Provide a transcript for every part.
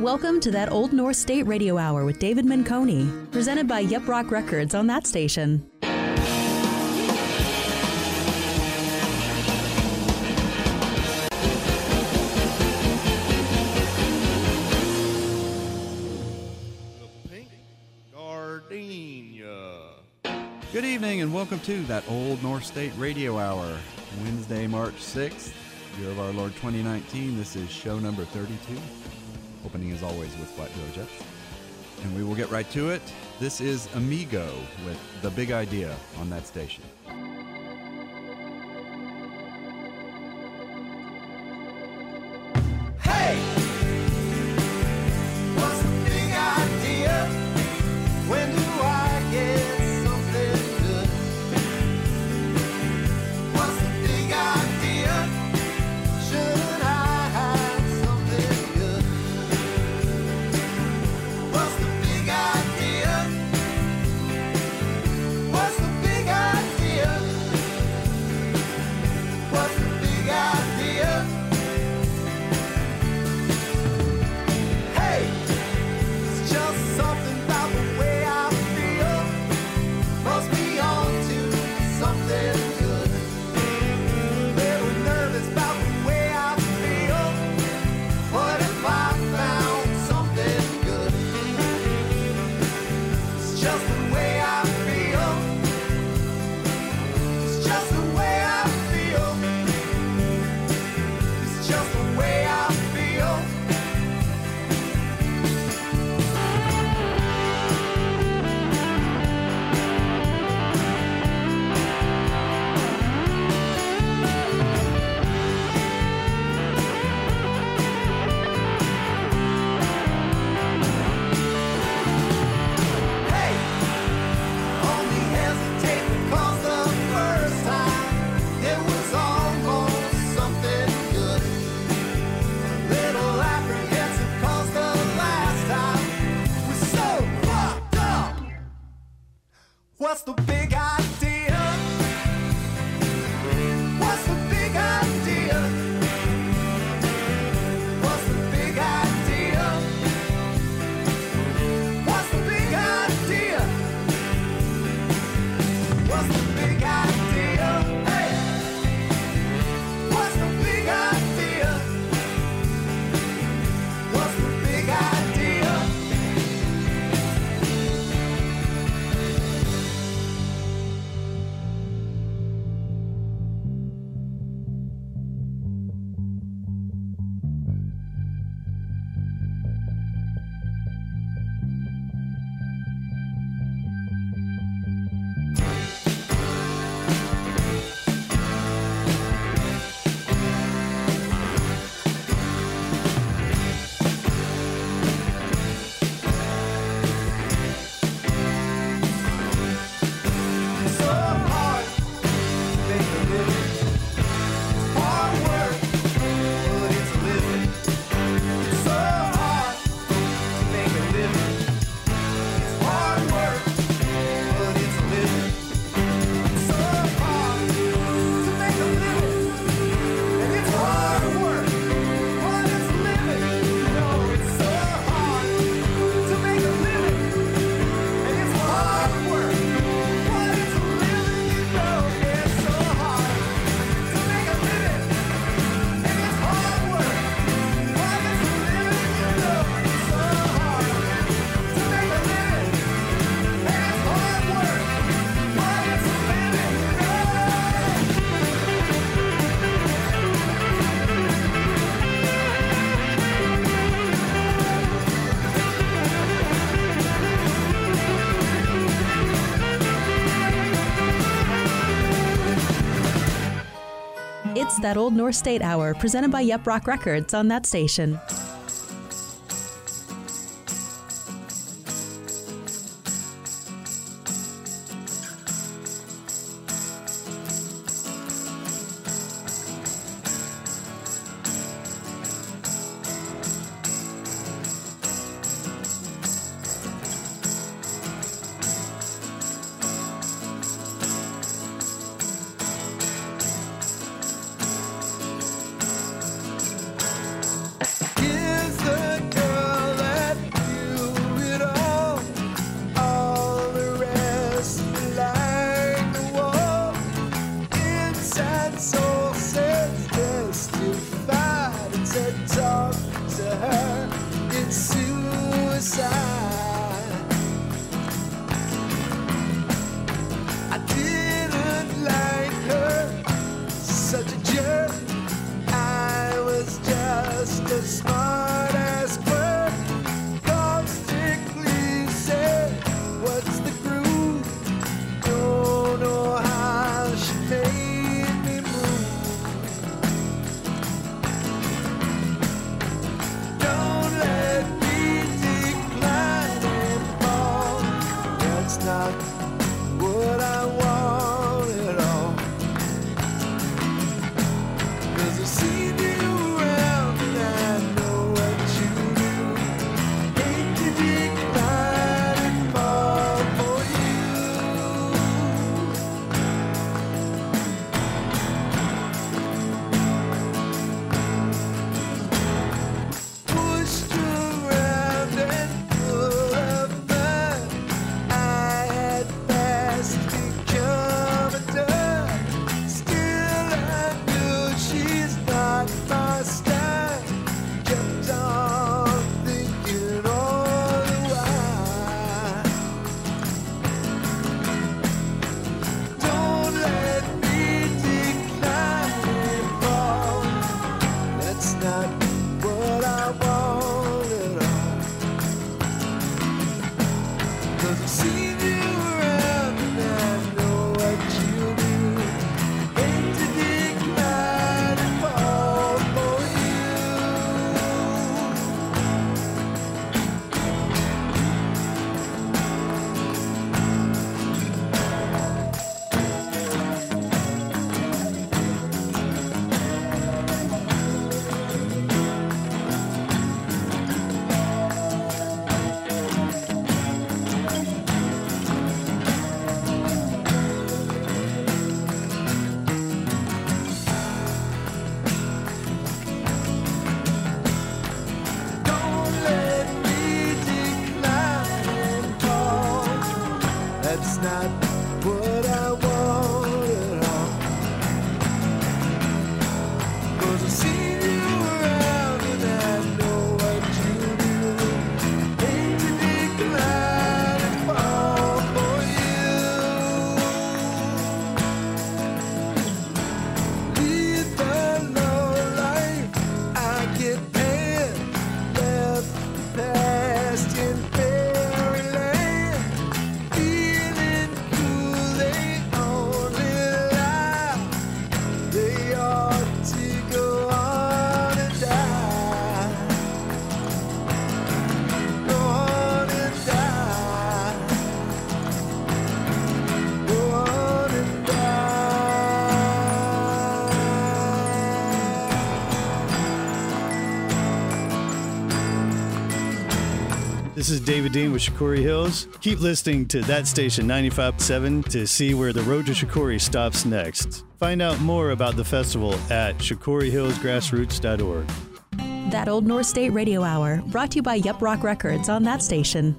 Welcome to that Old North State Radio Hour with David Menconi, presented by Yep Rock Records on that station. Good evening and welcome to that Old North State Radio Hour, Wednesday, March 6th, year of our Lord 2019. This is show number 32 opening as always with Flat Duo Jets, And we will get right to it. This is Amigo with The Big Idea on that station. That Old North State Hour presented by Yep Rock Records on that station. This is David Dean with Shakori Hills. Keep listening to that station 95.7 to see where the road to Shakori stops next. Find out more about the festival at shakorihillsgrassroots.org. That Old North State Radio Hour, brought to you by Yep Rock Records on that station.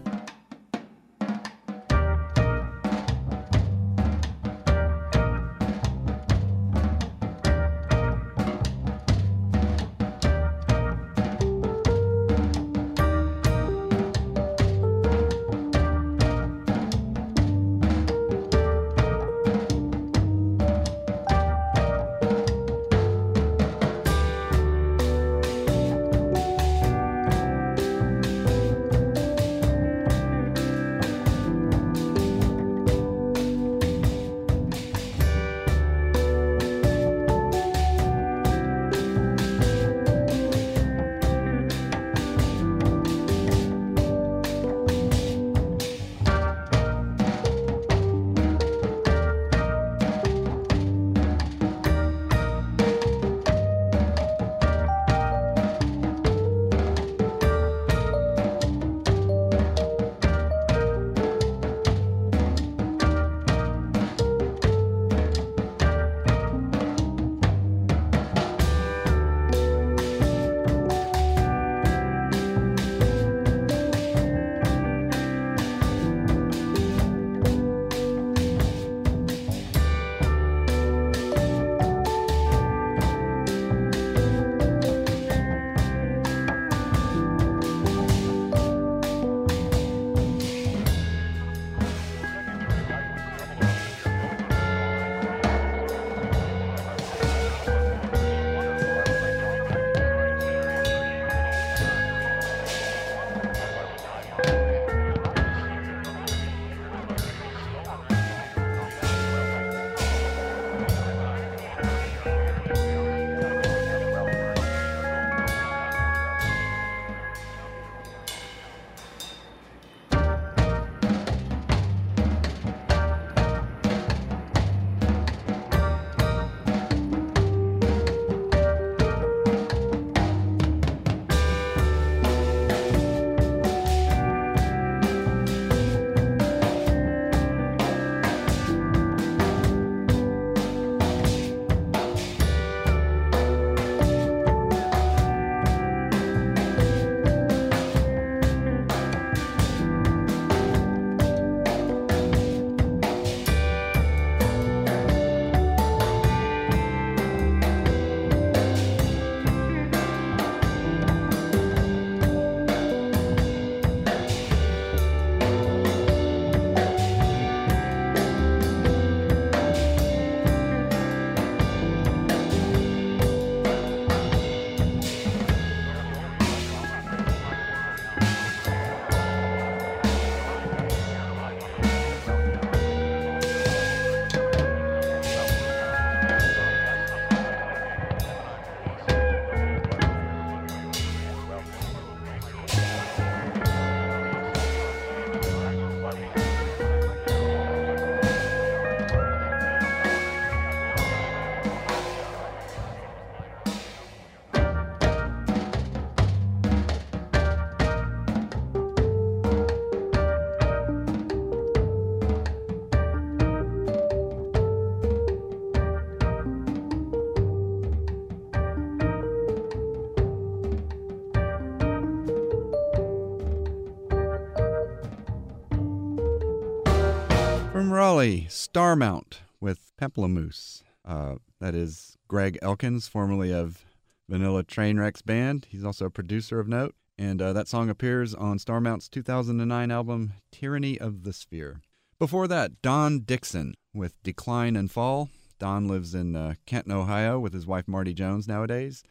Raleigh, Starmount with Peplomoose. Uh, that is Greg Elkins, formerly of Vanilla Trainwrecks Band. He's also a producer of note. And uh, that song appears on Starmount's 2009 album, Tyranny of the Sphere. Before that, Don Dixon with Decline and Fall. Don lives in uh, Canton, Ohio with his wife Marti Jones nowadays.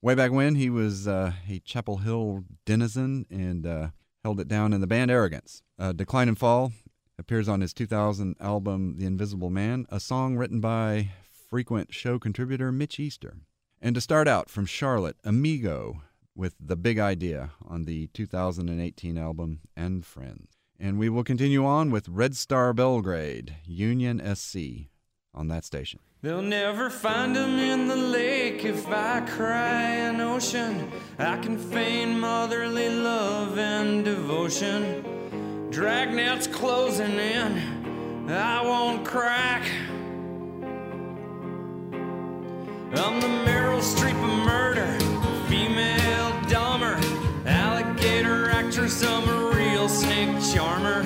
Way back when, he was uh, a Chapel Hill denizen and uh, held it down in the band Arrogance. Uh, Decline and Fall appears on his 2000 album The Invisible Man, a song written by frequent show contributor Mitch Easter. And to start out from Charlotte, Amigo with The Big Idea on the 2018 album And Friends. And we will continue on with Red Star Belgrade, Union SC, on that station. They'll never find him in the lake if I cry an ocean. I can feign motherly love and devotion. Dragnet's closing in, I won't crack. I'm the Meryl Streep of murder, female dumber, alligator actress, I'm a real snake charmer.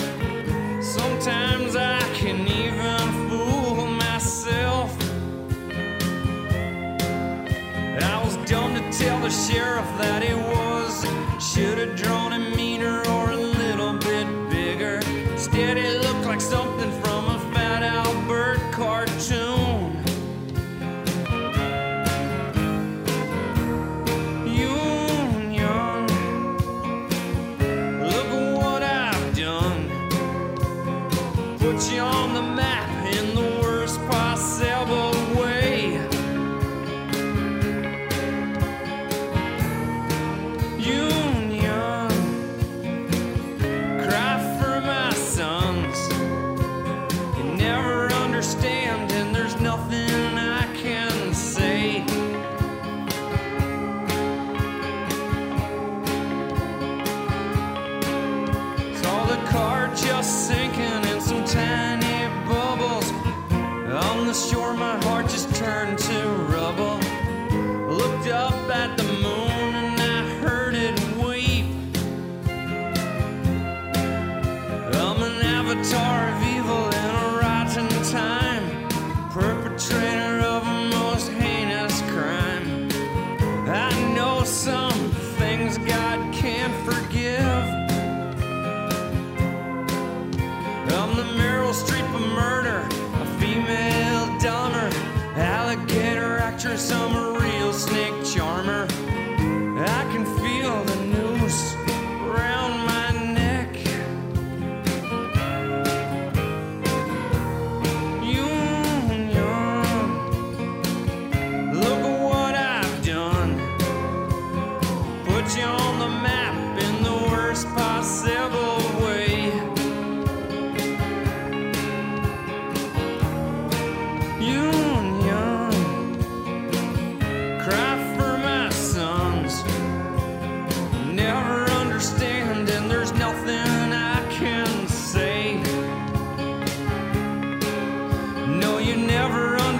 Sometimes I can even fool myself. I was dumb to tell the sheriff that it was, should have drawn it.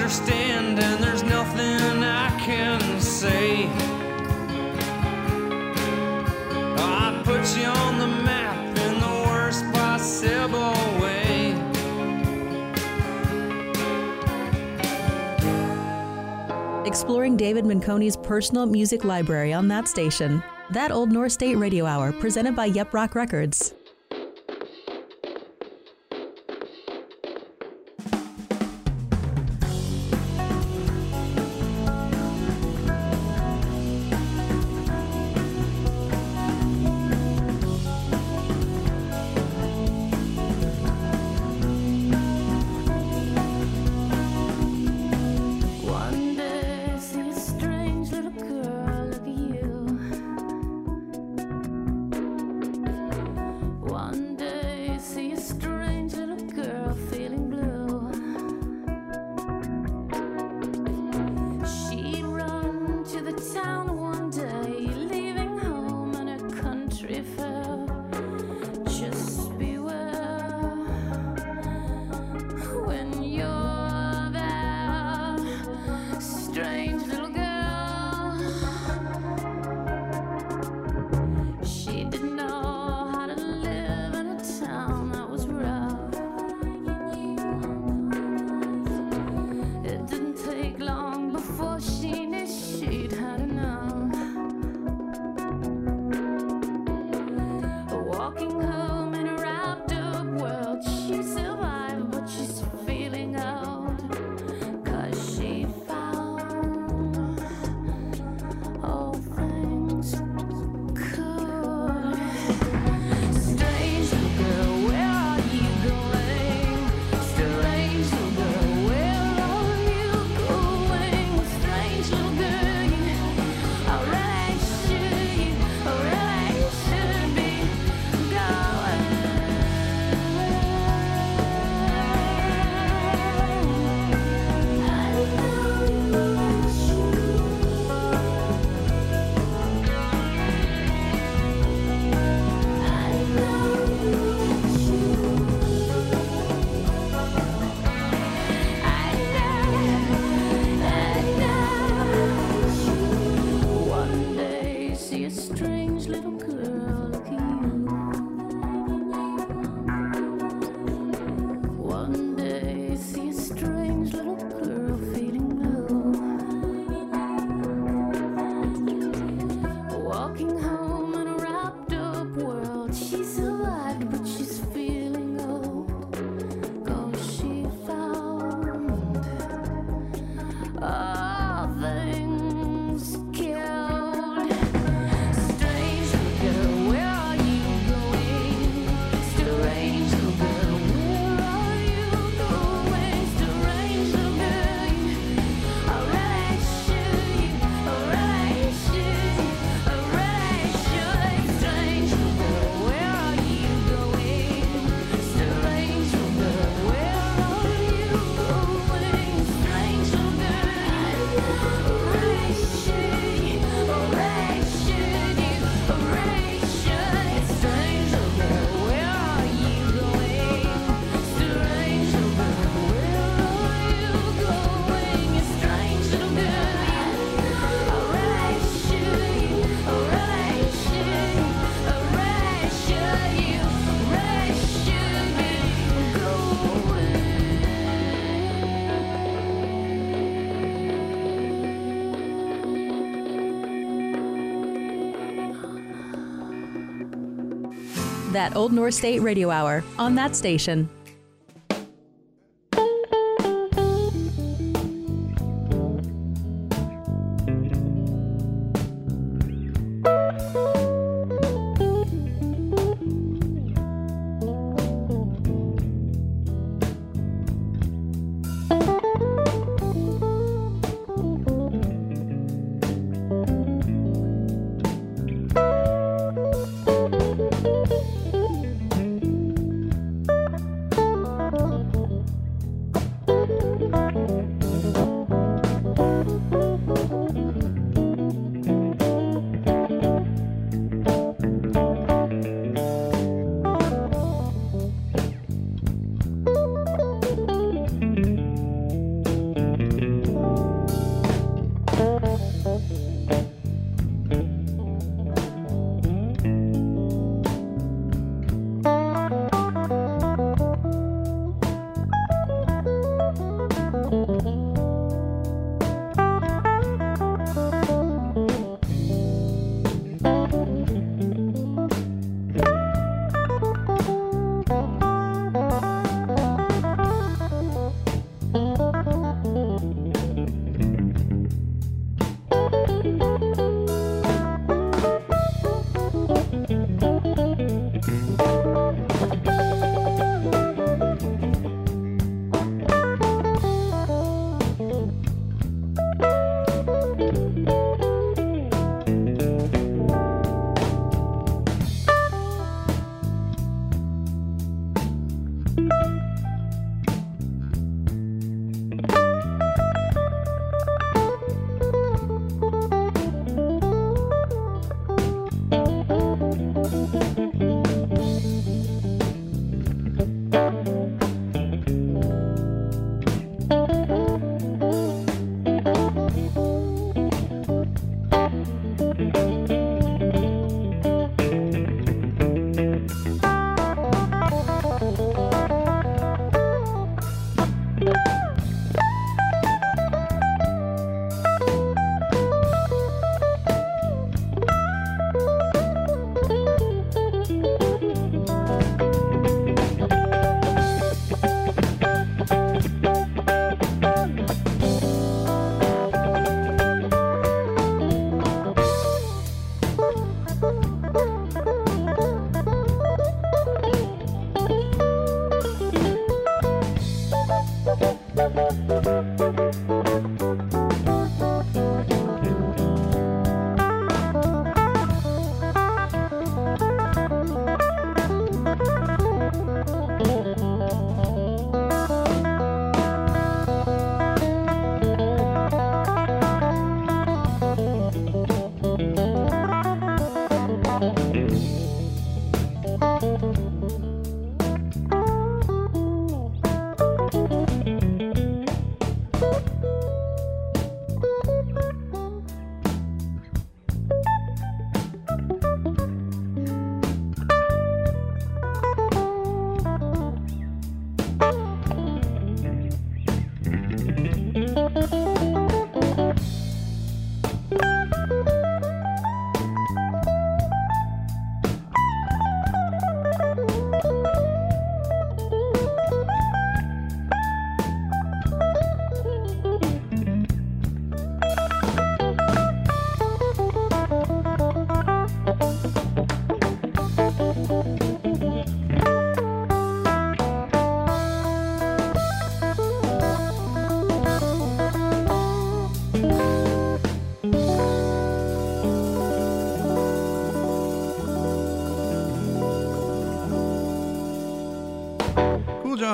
understand, and there's nothing I can say. I put you on the map in the worst possible way. Exploring David Menconi's personal music library on that station. That Old North State Radio Hour, presented by Yep Rock Records. That Old North State Radio Hour on that station.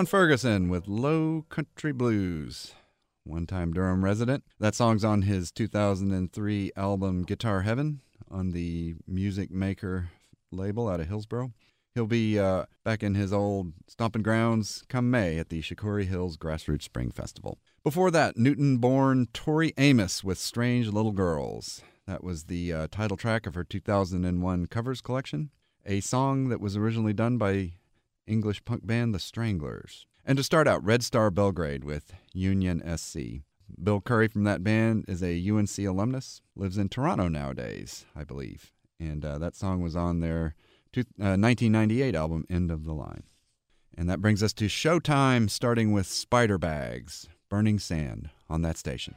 Ferguson with Low Country Blues. One time Durham resident. That song's on his 2003 album Guitar Heaven on the Music Maker label out of Hillsborough. He'll be uh, back in his old stomping grounds come May at the Shakori Hills Grassroots Spring Festival. Before that, Newton born Tori Amos with Strange Little Girls. That was the uh, title track of her 2001 covers collection, a song that was originally done by English punk band The Stranglers. And to start out, Red Star Belgrade with Union SC. Bill Curry from that band is a UNC alumnus, lives in Toronto nowadays, I believe. And uh, that song was on their to, uh, 1998 album End of the Line. And that brings us to Showtime, starting with Spider Bags, Burning Sand on that station.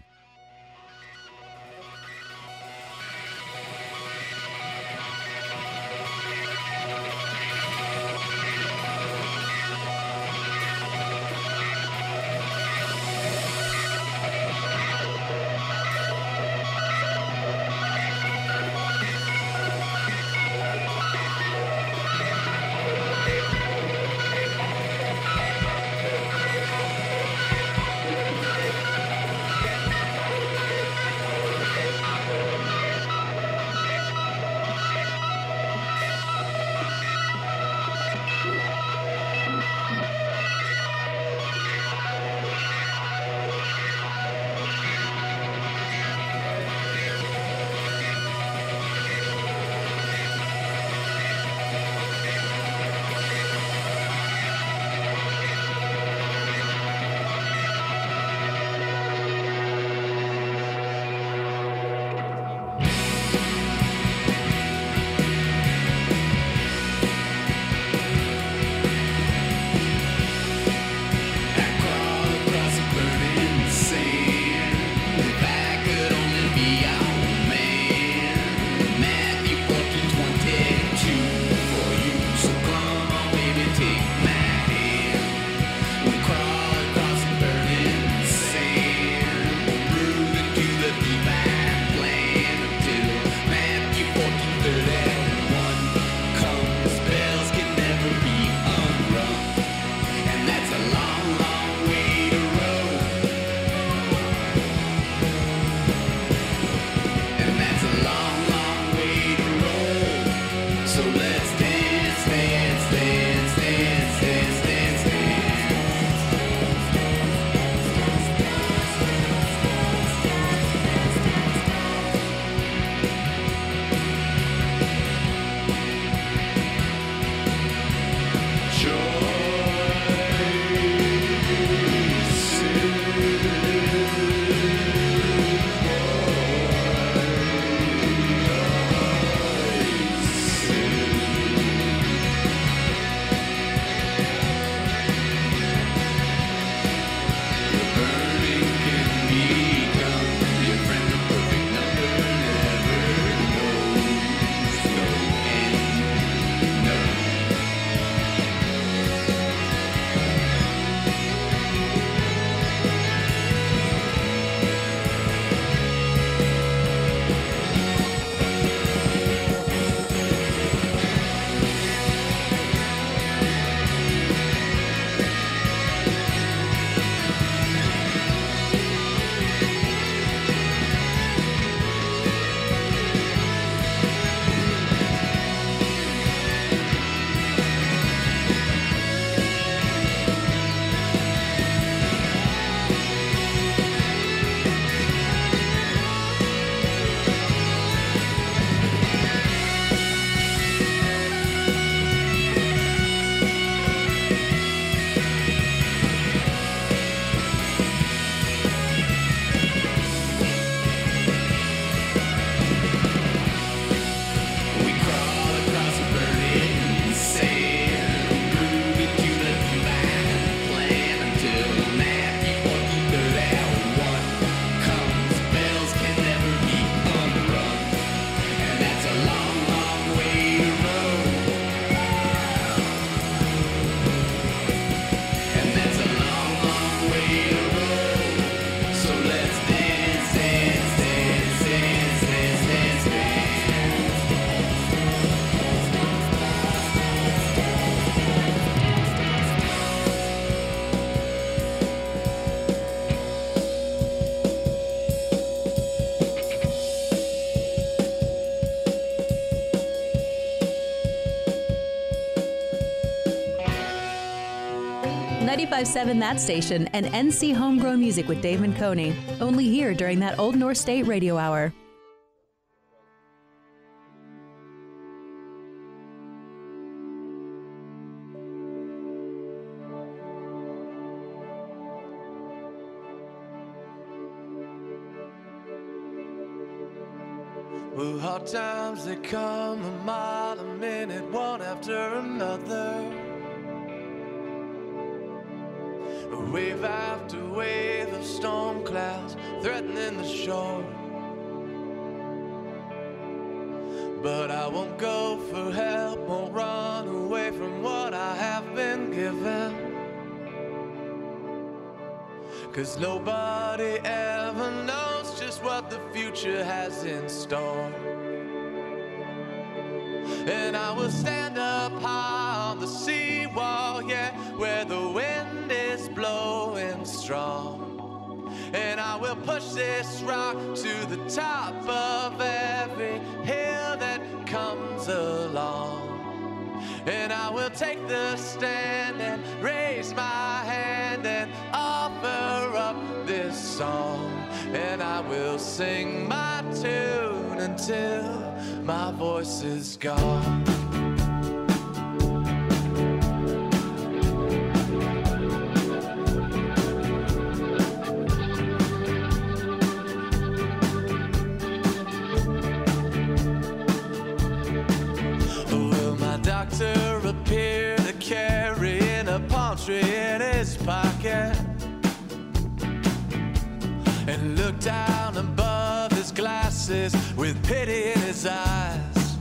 1057 That Station and NC Homegrown Music with Dave Menconi. Only here during that Old North State Radio Hour. Well, hard times they come a mile a minute, one after another. wave after wave of storm clouds threatening the shore. But I won't go for help, won't run away from what I have been given. Cause nobody ever knows just what the future has in store. And I will stand up high on the sea strong. And I will push this rock to the top of every hill that comes along. And I will take the stand and raise my hand and offer up this song. And I will sing my tune until my voice is gone. in his pocket and looked down above his glasses with pity in his eyes.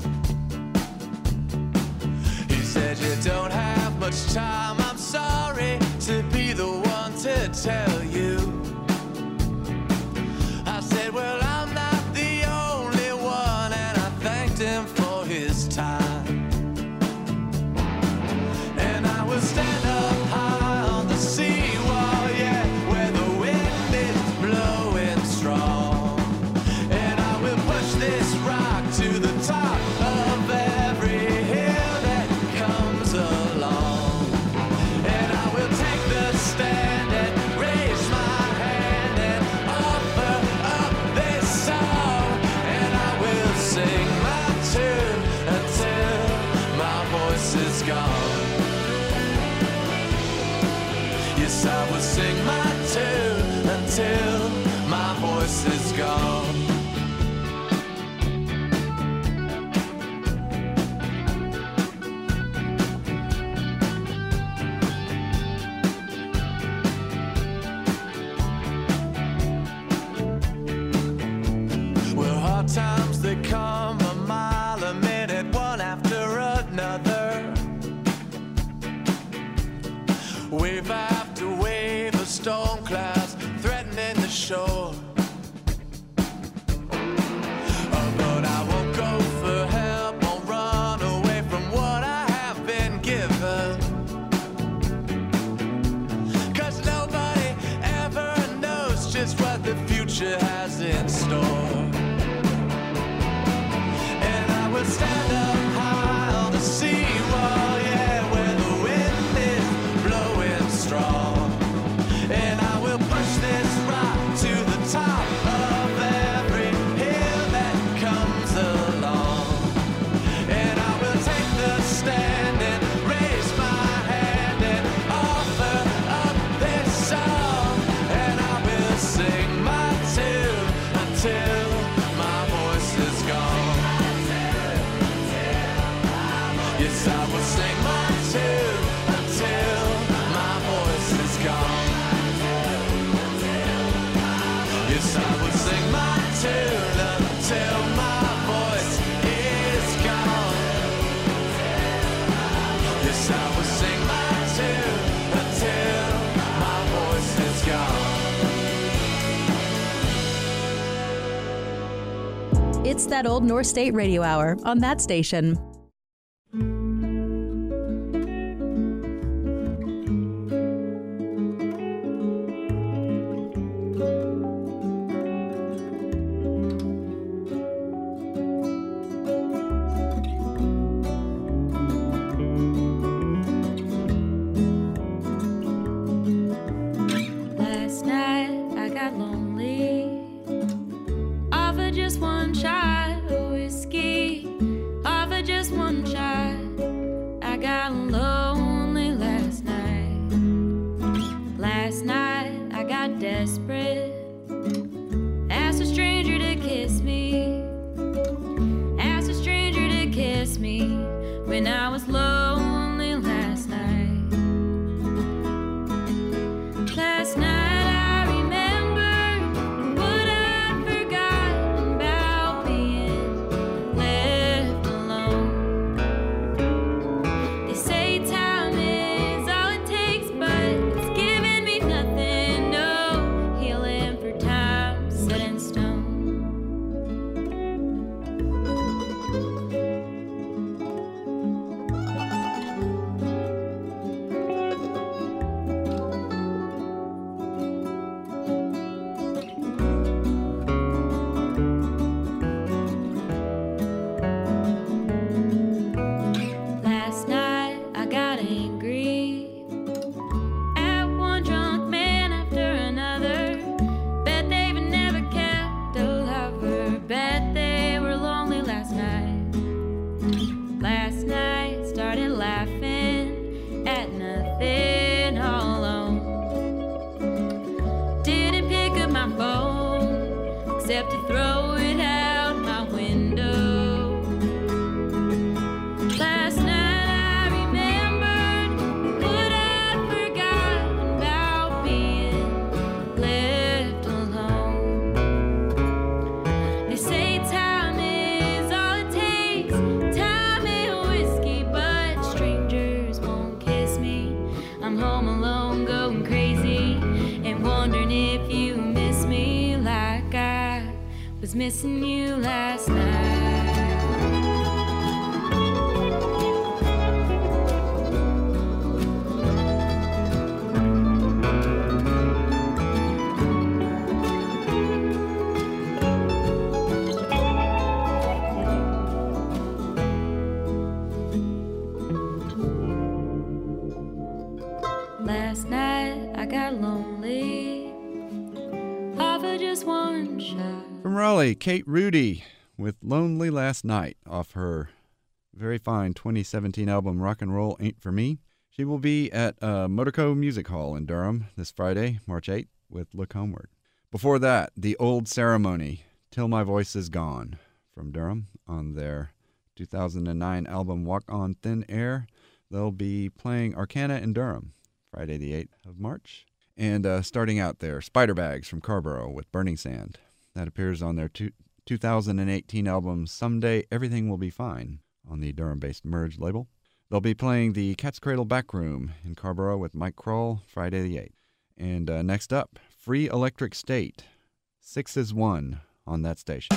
He said, You don't have much time, I'm sorry to be the one to tell you. That old North State Radio Hour on that station. Kate Rhudy with Lonely Last Night off her very fine 2017 album Rock and Roll Ain't For Me. She will be at uh, Motorco Music Hall in Durham this Friday, March 8th, with Look Homeward. Before that, The Old Ceremony, Till My Voice Is Gone, from Durham on their 2009 album Walk on Thin Air. They'll be playing Arcana in Durham Friday, the 8th of March. And uh, starting out there, Spider Bags from Carrboro with Burning Sand. That appears on their two, 2018 album Someday Everything Will Be Fine on the Durham based Merge label. They'll be playing the Cat's Cradle Back Room in Carrboro with Mike Krol Friday the 8th. And uh, next up, Free Electric State. Six is one on that station.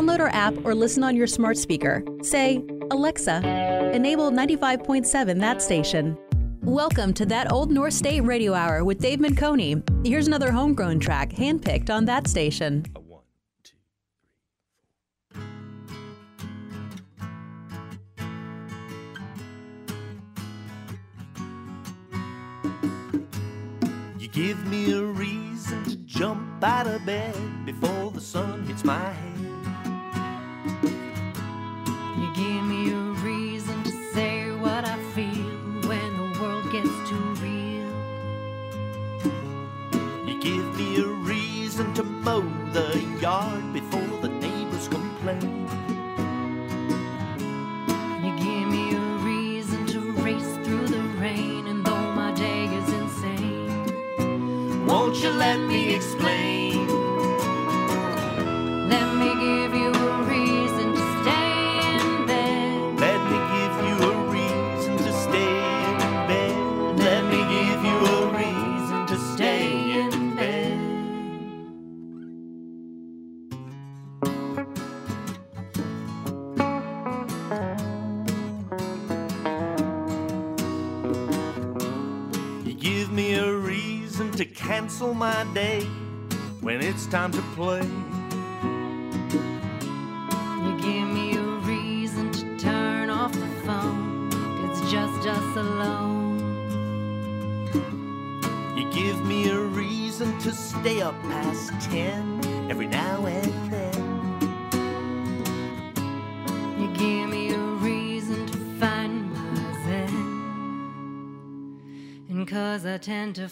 Download our app or listen on your smart speaker. Say, Alexa, enable 95.7 that station. Welcome to That Old North State Radio Hour with Dave Menconi. Here's another homegrown track handpicked on that station. Give me a reason to jump out of bed before the sun hits my head. You give me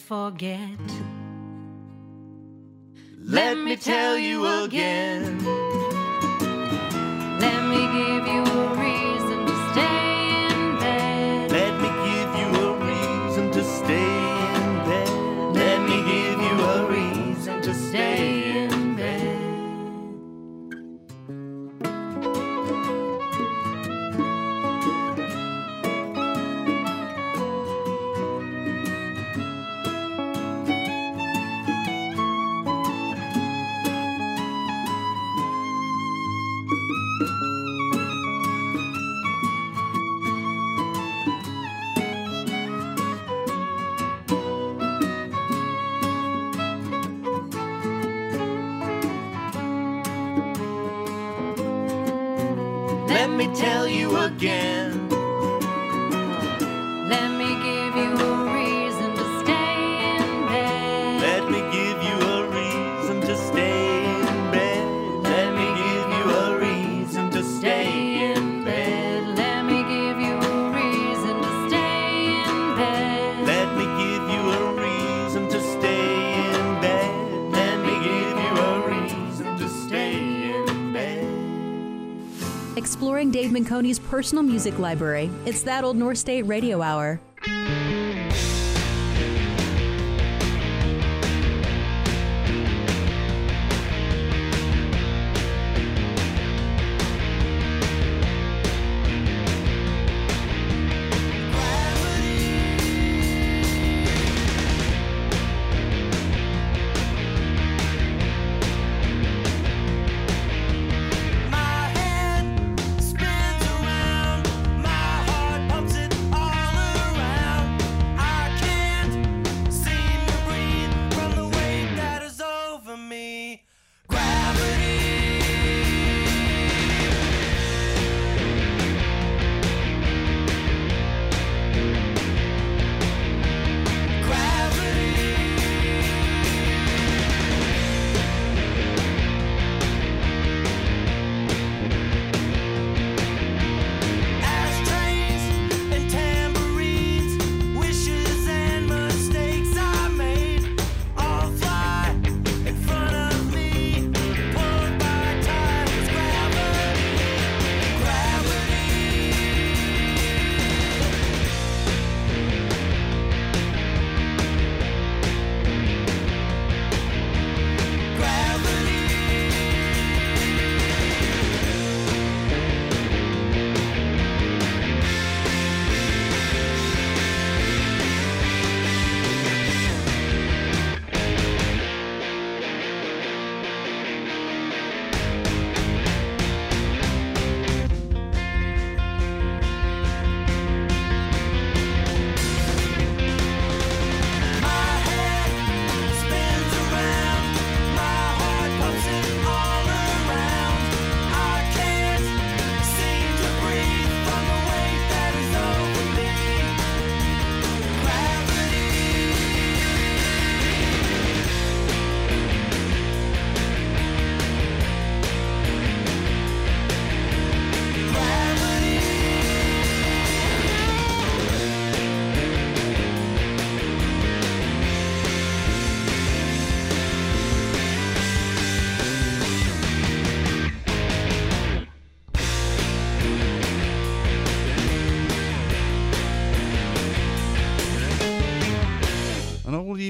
forget. Let me tell you again. Coney's personal music library. It's that Old North State Radio Hour.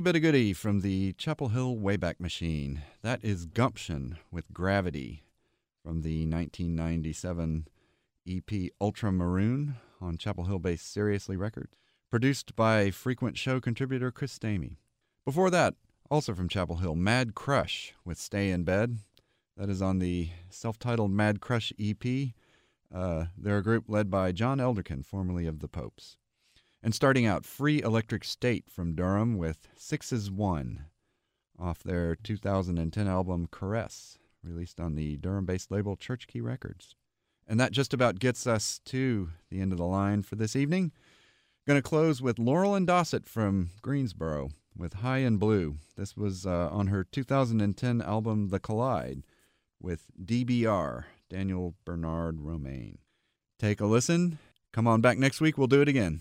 But a goodie from the Chapel Hill Wayback Machine. That is Gumption with Gravity from the 1997 EP Ultramaroon on Chapel Hill based Seriously Records, produced by frequent show contributor Chris Stamey. Before that, also from Chapel Hill, Mad Crush with Stay in Bed. That is on the self titled Mad Crush EP. Uh, they're a group led by John Elderkin, formerly of the Popes. And starting out, Free Electric State from Durham with Six is One off their 2010 album Caress, released on the Durham based label Church Key Records. And that just about gets us to the end of the line for this evening. Going to close with Laurelyn Dossett from Greensboro with High and Blue. This was uh, on her 2010 album The Collide with DBR, Daniel Bernard Roumain. Take a listen. Come on back next week. We'll do it again.